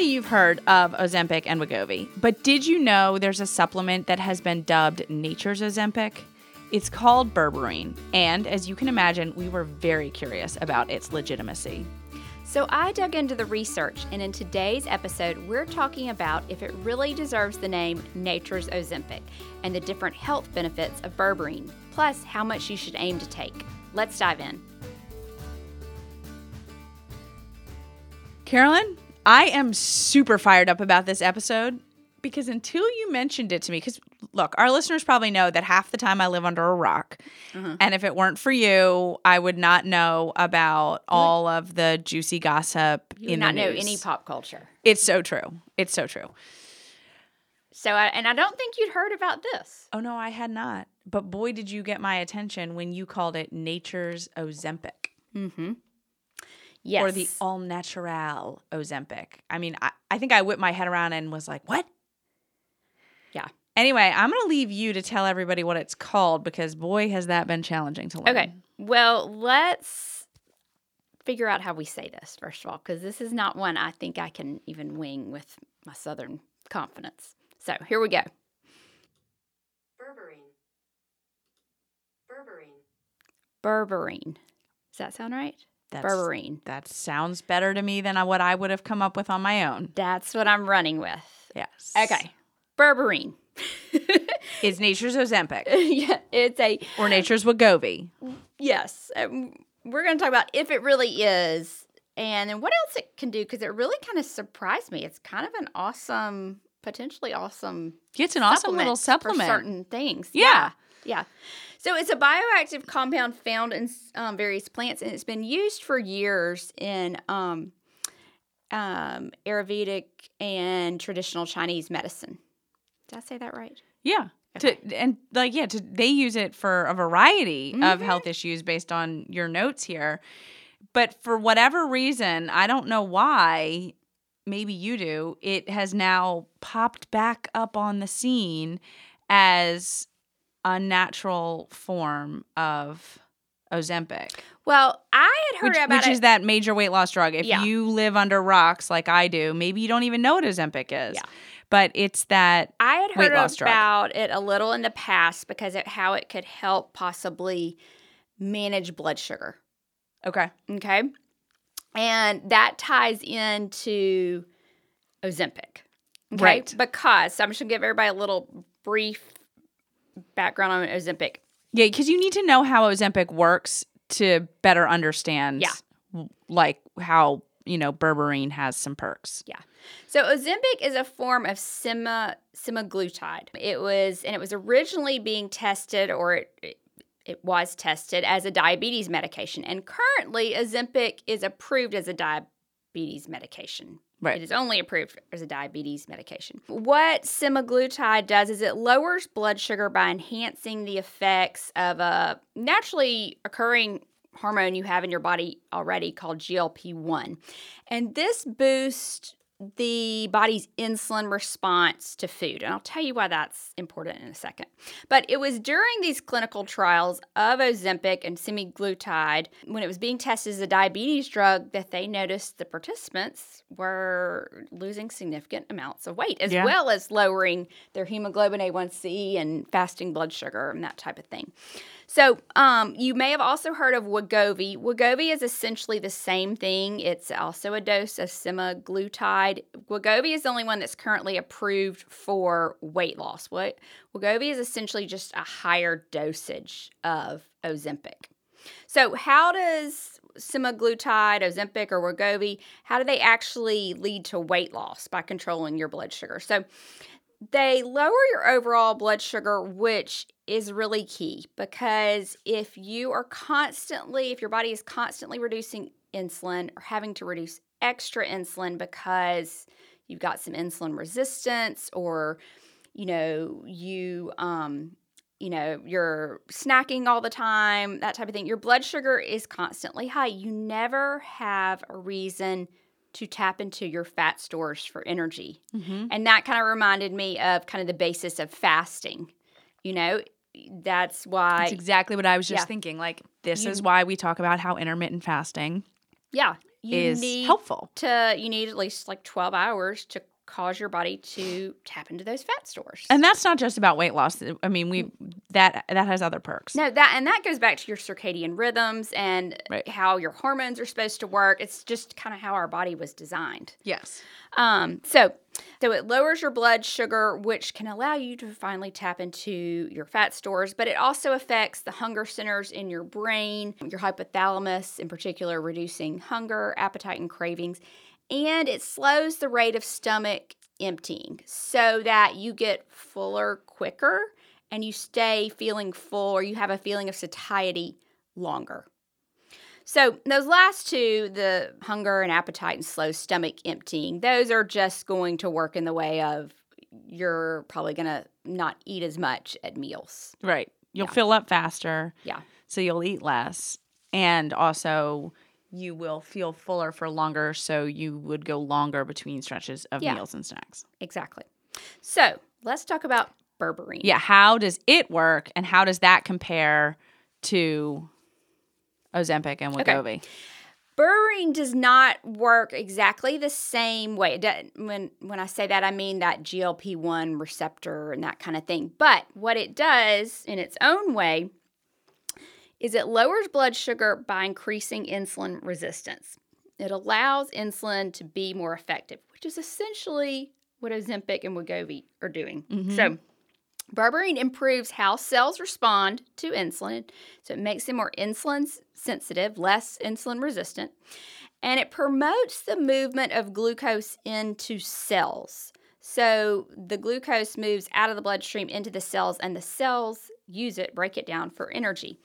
Surely you've heard of Ozempic and Wegovy, but did you know there's a supplement that has been dubbed Nature's Ozempic? It's called berberine, and as you can imagine, we were very curious about its legitimacy. So I dug into the research, and in today's episode, we're talking about if it really deserves the name Nature's Ozempic and the different health benefits of berberine, plus how much you should aim to take. Let's dive in. Carolyn, I am super fired up about this episode because until you mentioned it to me, because look, our listeners probably know that half the time I live under a rock. Mm-hmm. And if it weren't for you, I would not know about all of the juicy gossip You would in not know news. any pop culture. It's so true. It's so true. So, I, and I don't think you'd heard about this. Oh no, I had not. But boy, did you get my attention when you called it Nature's Ozempic Mm-hmm. Yes. or the All Natural Ozempic. I mean, I, I think I whipped my head around and was like, "What?" Yeah. Anyway, I'm going to leave you to tell everybody what it's called because boy, has that been challenging to learn. Okay. Well, let's figure out how we say this, first of all, because this is not one I think I can even wing with my Southern confidence. So here we go. Berberine. Berberine. Berberine. Does that sound right? That's, Berberine. That sounds better to me than what I would have come up with on my own. That's what I'm running with. Yes. Okay. Berberine. It's Nature's Ozempic yeah, it's a or Nature's Wegovy. yes. Um, we're going to talk about if it really is, and then what else it can do because it really kind of surprised me. It's kind of an awesome, potentially awesome It's an awesome little supplement. for certain things. Yeah. yeah, yeah. So it's a bioactive compound found in um, various plants, and it's been used for years in um, um, Ayurvedic and traditional Chinese medicine. Did I say that right? Yeah. Okay. To, and like yeah, to, they use it for a variety of Mhm. health issues based on your notes here. But for whatever reason, I don't know why, maybe you do, it has now popped back up on the scene as a natural form of Ozempic, Well, I had heard which, about which it. is that major weight loss drug. If Yeah. you live under rocks like I do, maybe you don't even know what Ozempic is. Yeah. But it's that I had heard loss drug. about it a little in the past because of how it could help possibly manage blood sugar. okay. Okay. And that ties into Ozempic. Okay. Right. Because so I'm just going to give everybody a little brief background on Ozempic. Yeah, because you need to know how Ozempic works to better understand, Yeah. like how you know berberine has some perks. Yeah. So Ozempic is a form of sema, semaglutide. It was, and it was originally being tested, or it, it, was tested as a diabetes medication. And currently, Ozempic is approved as a diabetes medication. Right. It is only approved as a diabetes medication. What semaglutide does is it lowers blood sugar by enhancing the effects of a naturally occurring hormone you have in your body already called GLP 1. And this boosts the body's insulin response to food. And I'll tell you why that's important in a second. But it was during these clinical trials of Ozempic and semaglutide, when it was being tested as a diabetes drug, that they noticed the participants were losing significant amounts of weight, as Yeah. well as lowering their hemoglobin A1C and fasting blood sugar and that type of thing. So, um, you may have also heard of Wegovy. Wegovy is essentially the same thing. It's also a dose of semaglutide. Wegovy is the only one that's currently approved for weight loss. What Wegovy is essentially just a higher dosage of Ozempic. So, how does semaglutide, Ozempic, or Wegovy, how do they actually lead to weight loss by controlling your blood sugar? So, they lower your overall blood sugar, which is really key because if you are constantly, if your body is constantly reducing insulin or having to reduce extra insulin because you've got some insulin resistance or, you know, you, um, you know, you're snacking all the time, that type of thing, your blood sugar is constantly high. You never have a reason to tap into your fat stores for energy. Mm-hmm. And that kind of reminded me of kind of the basis of fasting. You know, that's why, That's exactly what I was just Yeah. thinking. Like this You- is why we talk about how intermittent fasting yeah, you is need helpful. to you need at least like 12 hours to cause your body to tap into those fat stores. And that's not just about weight loss. I mean, we that that has other perks. no, that and that goes back to your circadian rhythms and Right. how your hormones are supposed to work. It's just kind of how our body was designed. Yes. Um, so, so it lowers your blood sugar, which can allow you to finally tap into your fat stores, but it also affects the hunger centers in your brain, your hypothalamus in particular, reducing hunger, appetite, and cravings. And it slows the rate of stomach emptying so that you get fuller quicker and you stay feeling full or you have a feeling of satiety longer. So, those last two, the hunger and appetite and slow stomach emptying, those are just going to work in the way of you're probably going to not eat as much at meals. Right. You'll Yeah. fill up faster. Yeah. So you'll eat less. And also you will feel fuller for longer. So you would go longer between stretches of Yeah. meals and snacks. Exactly. So, let's talk about berberine. Yeah. How does it work and how does that compare to Ozempic and Okay. Wegovy? Berberine does not work exactly the same way. When when I say that, I mean that GLP one receptor and that kind of thing. But what it does in its own way is it lowers blood sugar by increasing insulin resistance. It allows insulin to be more effective, which is essentially what Ozempic and Wegovy are doing. Mm-hmm. So, berberine improves how cells respond to insulin, so it makes them more insulin sensitive, less insulin resistant, and it promotes the movement of glucose into cells. So the glucose moves out of the bloodstream into the cells, and the cells use it, break it down for energy.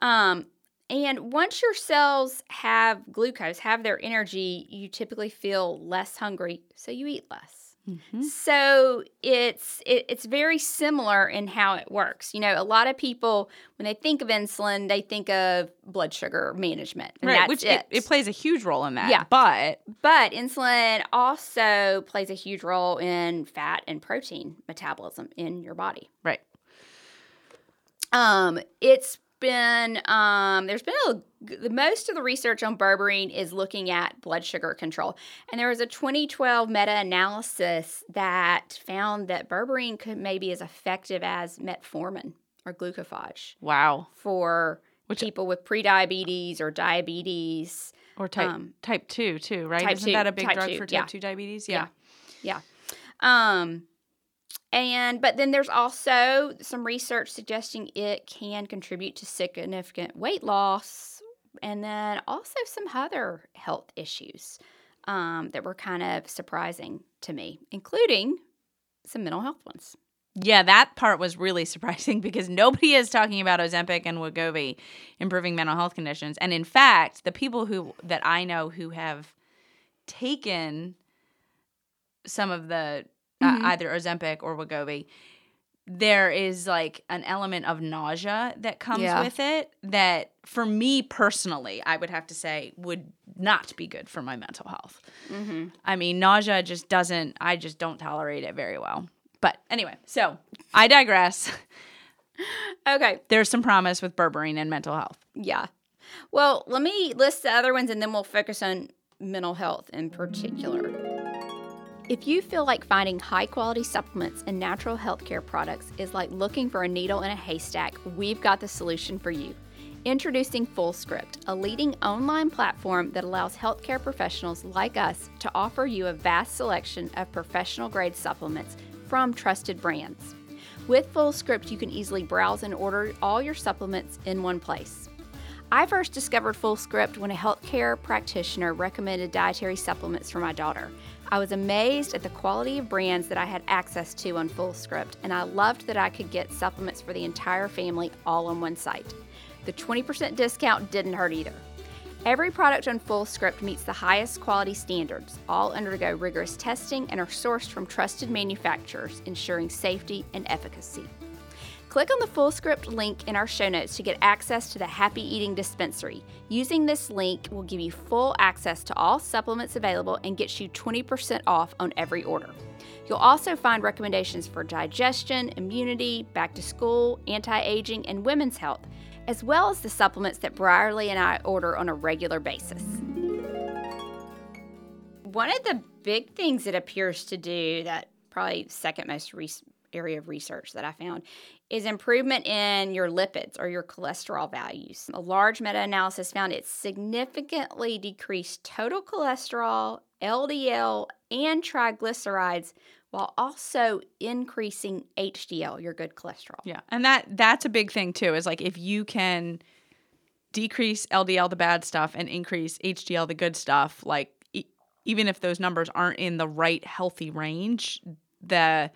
Um, and once your cells have glucose, have their energy, you typically feel less hungry, so you eat less. Mhm. So it's it, it's very similar in how it works. You know, a lot of people when they think of insulin, they think of blood sugar management, and Right. Which it. it. It, plays a huge role in that. Yeah. But but insulin also plays a huge role in fat and protein metabolism in your body. right. Um, it's been um, there's been a the most of the research on berberine is looking at blood sugar control, and there was a 2012 meta-analysis that found that berberine could maybe as effective as metformin or glucophage Wow. for Which- people with prediabetes or diabetes. Or type Um, type two too, right? Isn't two- that a big drug two, for type yeah. two diabetes? Yeah. Yeah. Um, and but then there's also some research suggesting it can contribute to significant weight loss, and then also some other health issues um, that were kind of surprising to me, including some mental health ones. Yeah, that part was really surprising because nobody is talking about Ozempic and Wegovy improving mental health conditions. And in fact, the people who that I know who have taken some of the Mhm. uh, either Ozempic or Wegovy, there is like an element of nausea that comes Yeah. with it that for me personally, I would have to say would not be good for my mental health. Mm-hmm. I mean, nausea just doesn't, I just don't tolerate it very well. But anyway, so I digress. Okay, There's some promise with berberine and mental health. yeah. Well, let me list the other ones, and then we'll focus on mental health in particular. If you feel like finding high quality supplements and natural healthcare products is like looking for a needle in a haystack, we've got the solution for you. Introducing FullScript, a leading online platform that allows healthcare professionals like us to offer you a vast selection of professional grade supplements from trusted brands. With FullScript, you can easily browse and order all your supplements in one place. I first discovered FullScript when a healthcare practitioner recommended dietary supplements for my daughter. I was amazed at the quality of brands that I had access to on FullScript, and I loved that I could get supplements for the entire family all on one site. The 20% discount didn't hurt either. Every product on FullScript meets the highest quality standards, all undergo rigorous testing and are sourced from trusted manufacturers, ensuring safety and efficacy. Click on the full script link in our show notes to get access to the Happy Eating Dispensary. Using this link will give you full access to all supplements available and gets you 20% off on every order. You'll also find recommendations for digestion, immunity, back to school, anti aging, and women's health, as well as the supplements that Brierley and I order on a regular basis. One of the big things it appears to do that probably second most re- area of research that I found is improvement in your lipids or your cholesterol values. A large meta analysis found it significantly decreased total cholesterol, LDL, and triglycerides while also increasing HDL, your good cholesterol. Yeah. And that that's a big thing too is like if you can decrease LDL the bad stuff and increase HDL the good stuff like e- even if those numbers aren't in the right healthy range, the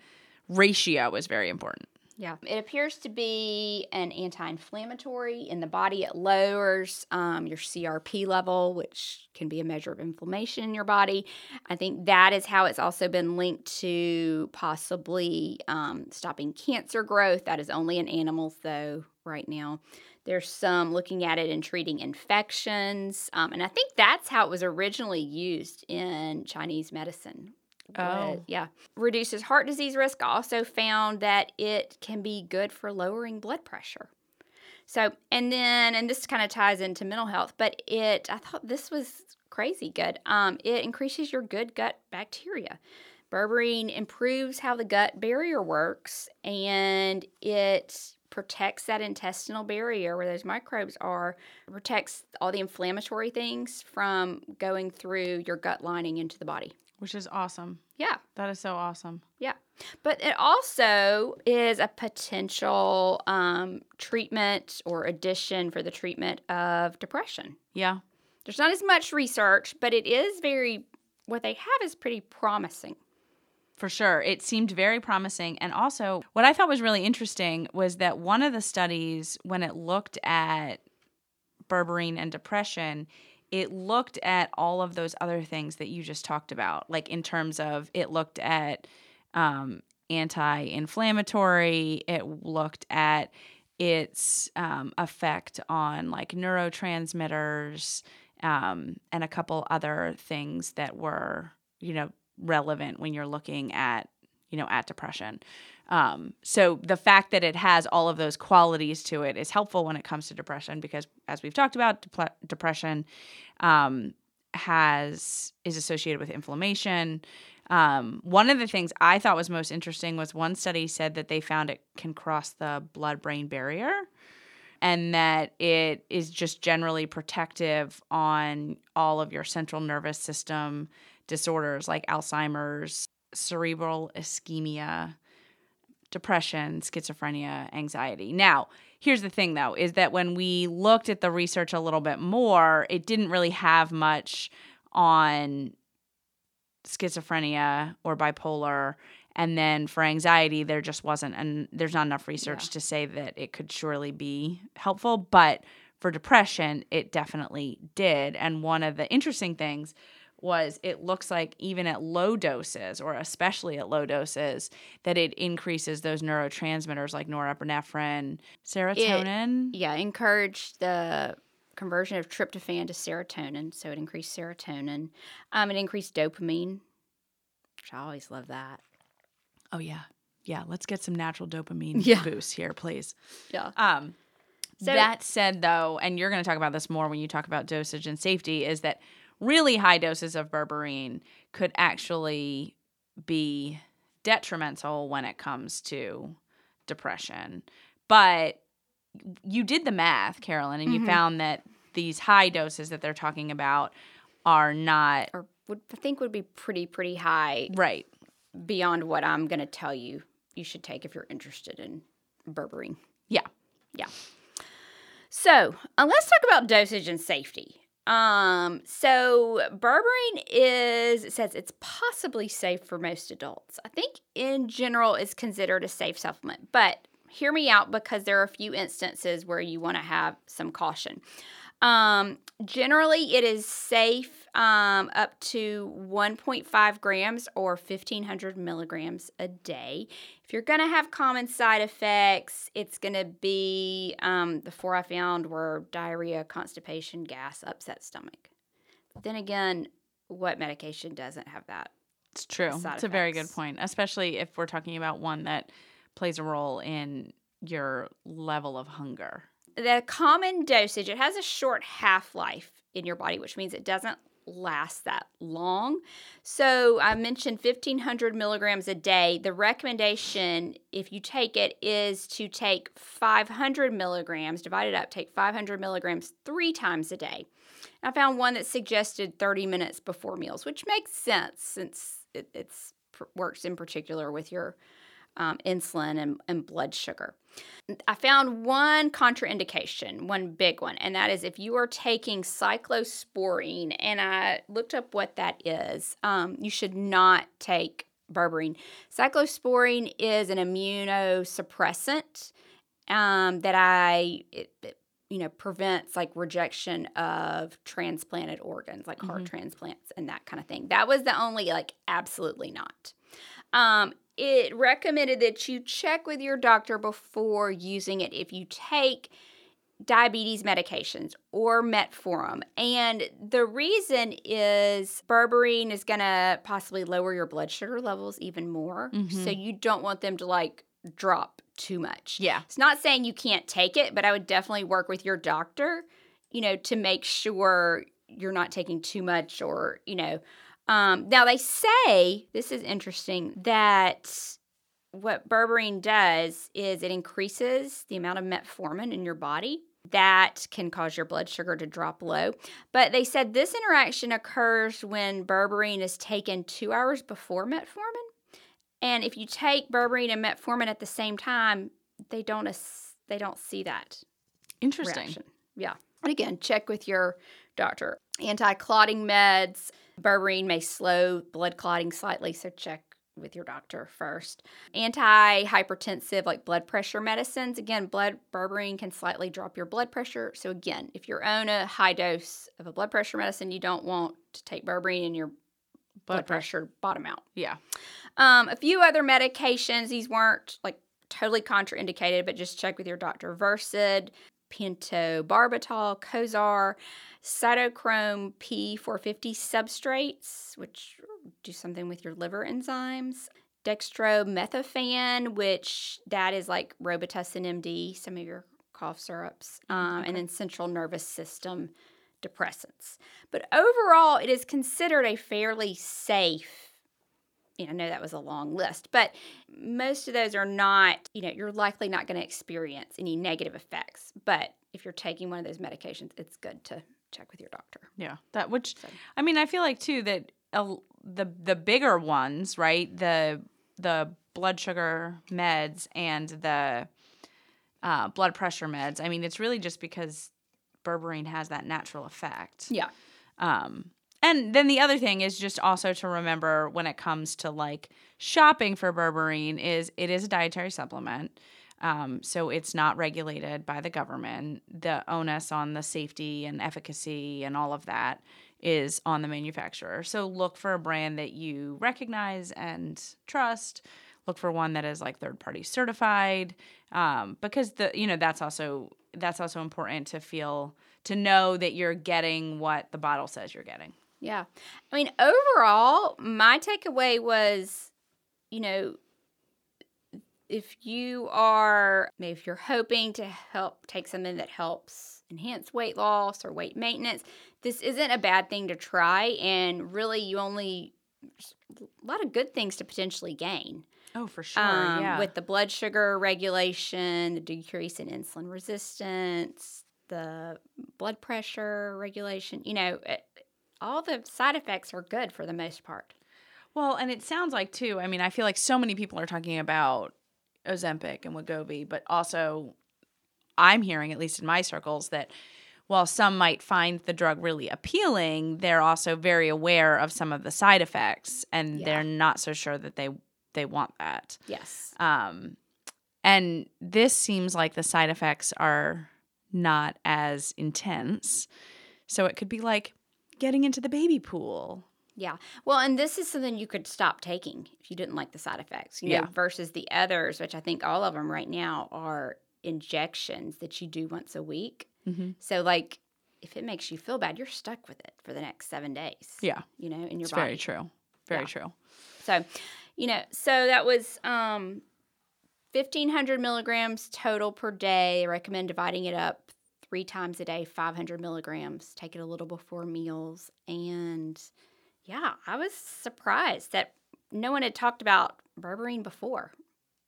ratio is very important. Yeah, it appears to be an anti inflammatory in the body. It lowers um, your CRP level, which can be a measure of inflammation in your body. I think that is how it's also been linked to possibly um, stopping cancer growth. That is only in animals, though, right now. There's some looking at it in treating infections. Um, and I think that's how it was originally used in Chinese medicine Oh. yeah. Reduces heart disease risk. Also found that it can be good for lowering blood pressure. So, and then, and this kind of ties into mental health, but it, I thought this was crazy good. Um, it increases your good gut bacteria. Berberine improves how the gut barrier works and it protects that intestinal barrier where those microbes are, protects all the inflammatory things from going through your gut lining into the body. Which is awesome. Yeah. That is so awesome. Yeah. But it also is a potential um, treatment or addition for the treatment of depression. Yeah. There's not as much research, but it is very, what they have is pretty promising. For sure. It seemed very promising. And also, what I thought was really interesting was that one of the studies, when it looked at berberine and depression, it looked at all of those other things that you just talked about. Like, in terms of it looked at um, anti inflammatory, it looked at its um, effect on like neurotransmitters um, and a couple other things that were, you know, relevant when you're looking at, you know, at depression. Um, so the fact that it has all of those qualities to it is helpful when it comes to depression because, as we've talked about, depression um, has is associated with inflammation. Um, one of the things I thought was most interesting was one study said that they found it can cross the blood-brain barrier, and that it is just generally protective on all of your central nervous system disorders like Alzheimer's, cerebral ischemia, depression, schizophrenia, anxiety. Now, here's the thing though is that when we looked at the research a little bit more, it didn't really have much on schizophrenia or bipolar and then for anxiety there just wasn't and there's not enough research Yeah. to say that it could surely be helpful, but for depression it definitely did. And one of the interesting things was it looks like even at low doses or especially at low doses that it increases those neurotransmitters like norepinephrine serotonin Yeah, encourage the conversion of tryptophan to serotonin, so it increased serotonin. Um, it increased dopamine, which I always love that. oh yeah yeah let's get some natural dopamine Yeah. boosts here please Yeah. um So- that said though and you're going to talk about this more when you talk about dosage and safety is that really high doses of berberine could actually be detrimental when it comes to depression but you did the math, Carolyn, and you Mhm. found that these high doses that they're talking about are not Or would I think would be pretty pretty high right. beyond what I'm going to tell you you should take if you're interested in berberine. Yeah. Yeah. So, uh, let's talk about dosage and safety. Um, so berberine is it says it's possibly safe for most adults. I think in general it's considered a safe supplement, but hear me out because there are a few instances where you want to have some caution. Um, generally, it is safe um, up to 1.5 grams or 1500 milligrams a day. If you're going to have common side effects, it's going to be um, the four I found were diarrhea, constipation, gas, upset stomach. Then again, what medication doesn't have that? It's true. It's a very good point, especially if we're talking about one that plays a role in your level of hunger. The common dosage it has a short half life in your body which means it doesn't last that long. So I mentioned 1500 milligrams a day. The recommendation, if you take it, is to take 500 milligrams, divide it up, take 500 milligrams three times a day. I found one that suggested 30 minutes before meals, which makes sense since it works in particular with your um, insulin and, and blood sugar. I found one contraindication, one big one, and that is if you are taking cyclosporine, and I looked up what that is, um, you should not take berberine. Cyclosporine is an immunosuppressant um, that I, it, it, you know, prevents like rejection of transplanted organs, like heart mm-hmm. transplants and that kind of thing. That was the only, like, absolutely not. Um, it recommended that you check with your doctor before using it if you take diabetes medications or metformin. And the reason is berberine is going to possibly lower your blood sugar levels even more. Mm-hmm. So you don't want them to like drop too much. Yeah. It's not saying you can't take it, but I would definitely work with your doctor, you know, to make sure you're not taking too much or, you know, um, now they say this is interesting that what berberine does is it increases the amount of metformin in your body that can cause your blood sugar to drop low. But they said this interaction occurs when berberine is taken two hours before metformin. And if you take berberine and metformin at the same time, they don't they don't see that. Interesting. Reaction. Yeah. And again, check with your doctor. Anti-clotting meds Berberine may slow blood clotting slightly, so check with your doctor first. Anti-hypertensive like blood pressure medicines, again, blood berberine can slightly drop your blood pressure. So again, if you're on a high dose of a blood pressure medicine, you don't want to take berberine and your blood, blood pressure, pressure bottom out. Yeah. Um, a few other medications, these weren't like totally contraindicated, but just check with your doctor. Versed, pentobarbital, Cozaar, cytochrome P450 substrates, which do something with your liver enzymes. Dextromethorphan, which that is like Robitussin MD, some of your cough syrups, um, okay. and then central nervous system depressants. But overall, it is considered a fairly safe you know, I know that was a long list, but most of those are not, you know, you're likely not going to experience any negative effects. But if you're taking one of those medications, it's good to check with your doctor. Yeah. That which so. I mean, I feel like too that uh, the the bigger ones, right? The the blood sugar meds and the uh, blood pressure meds. I mean, it's really just because berberine has that natural effect. Yeah. Um, and then the other thing is just also to remember when it comes to like shopping for berberine is it is a dietary supplement. Um, so it's not regulated by the government. The onus on the safety and efficacy and all of that is on the manufacturer. So look for a brand that you recognize and trust. Look for one that is like third party certified, um, because the you know that's also that's also important to feel to know that you're getting what the bottle says you're getting. Yeah. I mean, overall, my takeaway was, you know, if you are, if you're hoping to help take something that helps enhance weight loss or weight maintenance, this isn't a bad thing to try. And really, you only, a lot of good things to potentially gain. Oh, for sure. Um, yeah. With the blood sugar regulation, the decrease in insulin resistance, the blood pressure regulation, you know, all the side effects are good for the most part. Well, and it sounds like too. I mean, I feel like so many people are talking about Ozempic and Wegovy, but also I'm hearing, at least in my circles, that while some might find the drug really appealing, they're also very aware of some of the side effects, and yeah. they're not so sure that they they want that. Yes. Um, and this seems like the side effects are not as intense, so it could be like getting into the baby pool. Yeah. Well, and this is something you could stop taking if you didn't like the side effects, you know, yeah. versus the others, which I think all of them right now are injections that you do once a week. Mm-hmm. So, like, if it makes you feel bad, you're stuck with it for the next seven days. Yeah. You know, in your it's body. Very true. Very yeah. true. So, you know, so that was um, 1,500 milligrams total per day. I recommend dividing it up three times a day, 500 milligrams. Take it a little before meals. And yeah, I was surprised that no one had talked about berberine before.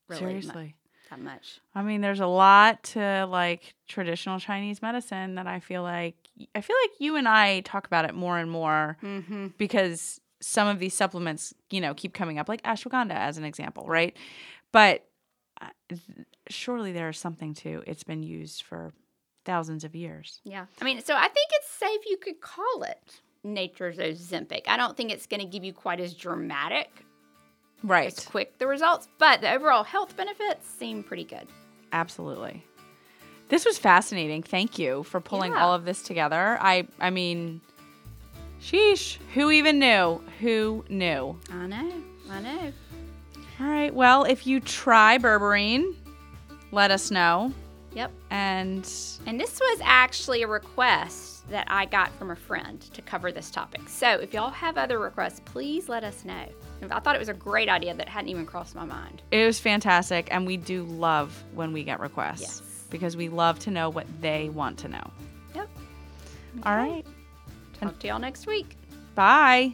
Really Seriously. that much. I mean, there's a lot to like traditional Chinese medicine that I feel like I feel like you and I talk about it more and more Mm-hmm. because some of these supplements, you know, keep coming up, like ashwagandha as an example, right? But uh, surely there is something to it's been used for thousands of years. Yeah. I mean, so I think it's safe you could call it nature's Ozempic. I don't think it's going to give you quite as dramatic, Right. as quick the results, but the overall health benefits seem pretty good. Absolutely. This was fascinating. Thank you for pulling Yeah. all of this together. I I mean, sheesh, who even knew? Who knew? I know. I know. All right. Well, if you try berberine, let us know. Yep. And And this was actually a request that I got from a friend to cover this topic. So if y'all have other requests, please let us know. I thought it was a great idea that hadn't even crossed my mind. it was fantastic. And we do love when we get requests Yes. because we love to know what they want to know. Yep. All right. Talk to y'all next week. Bye.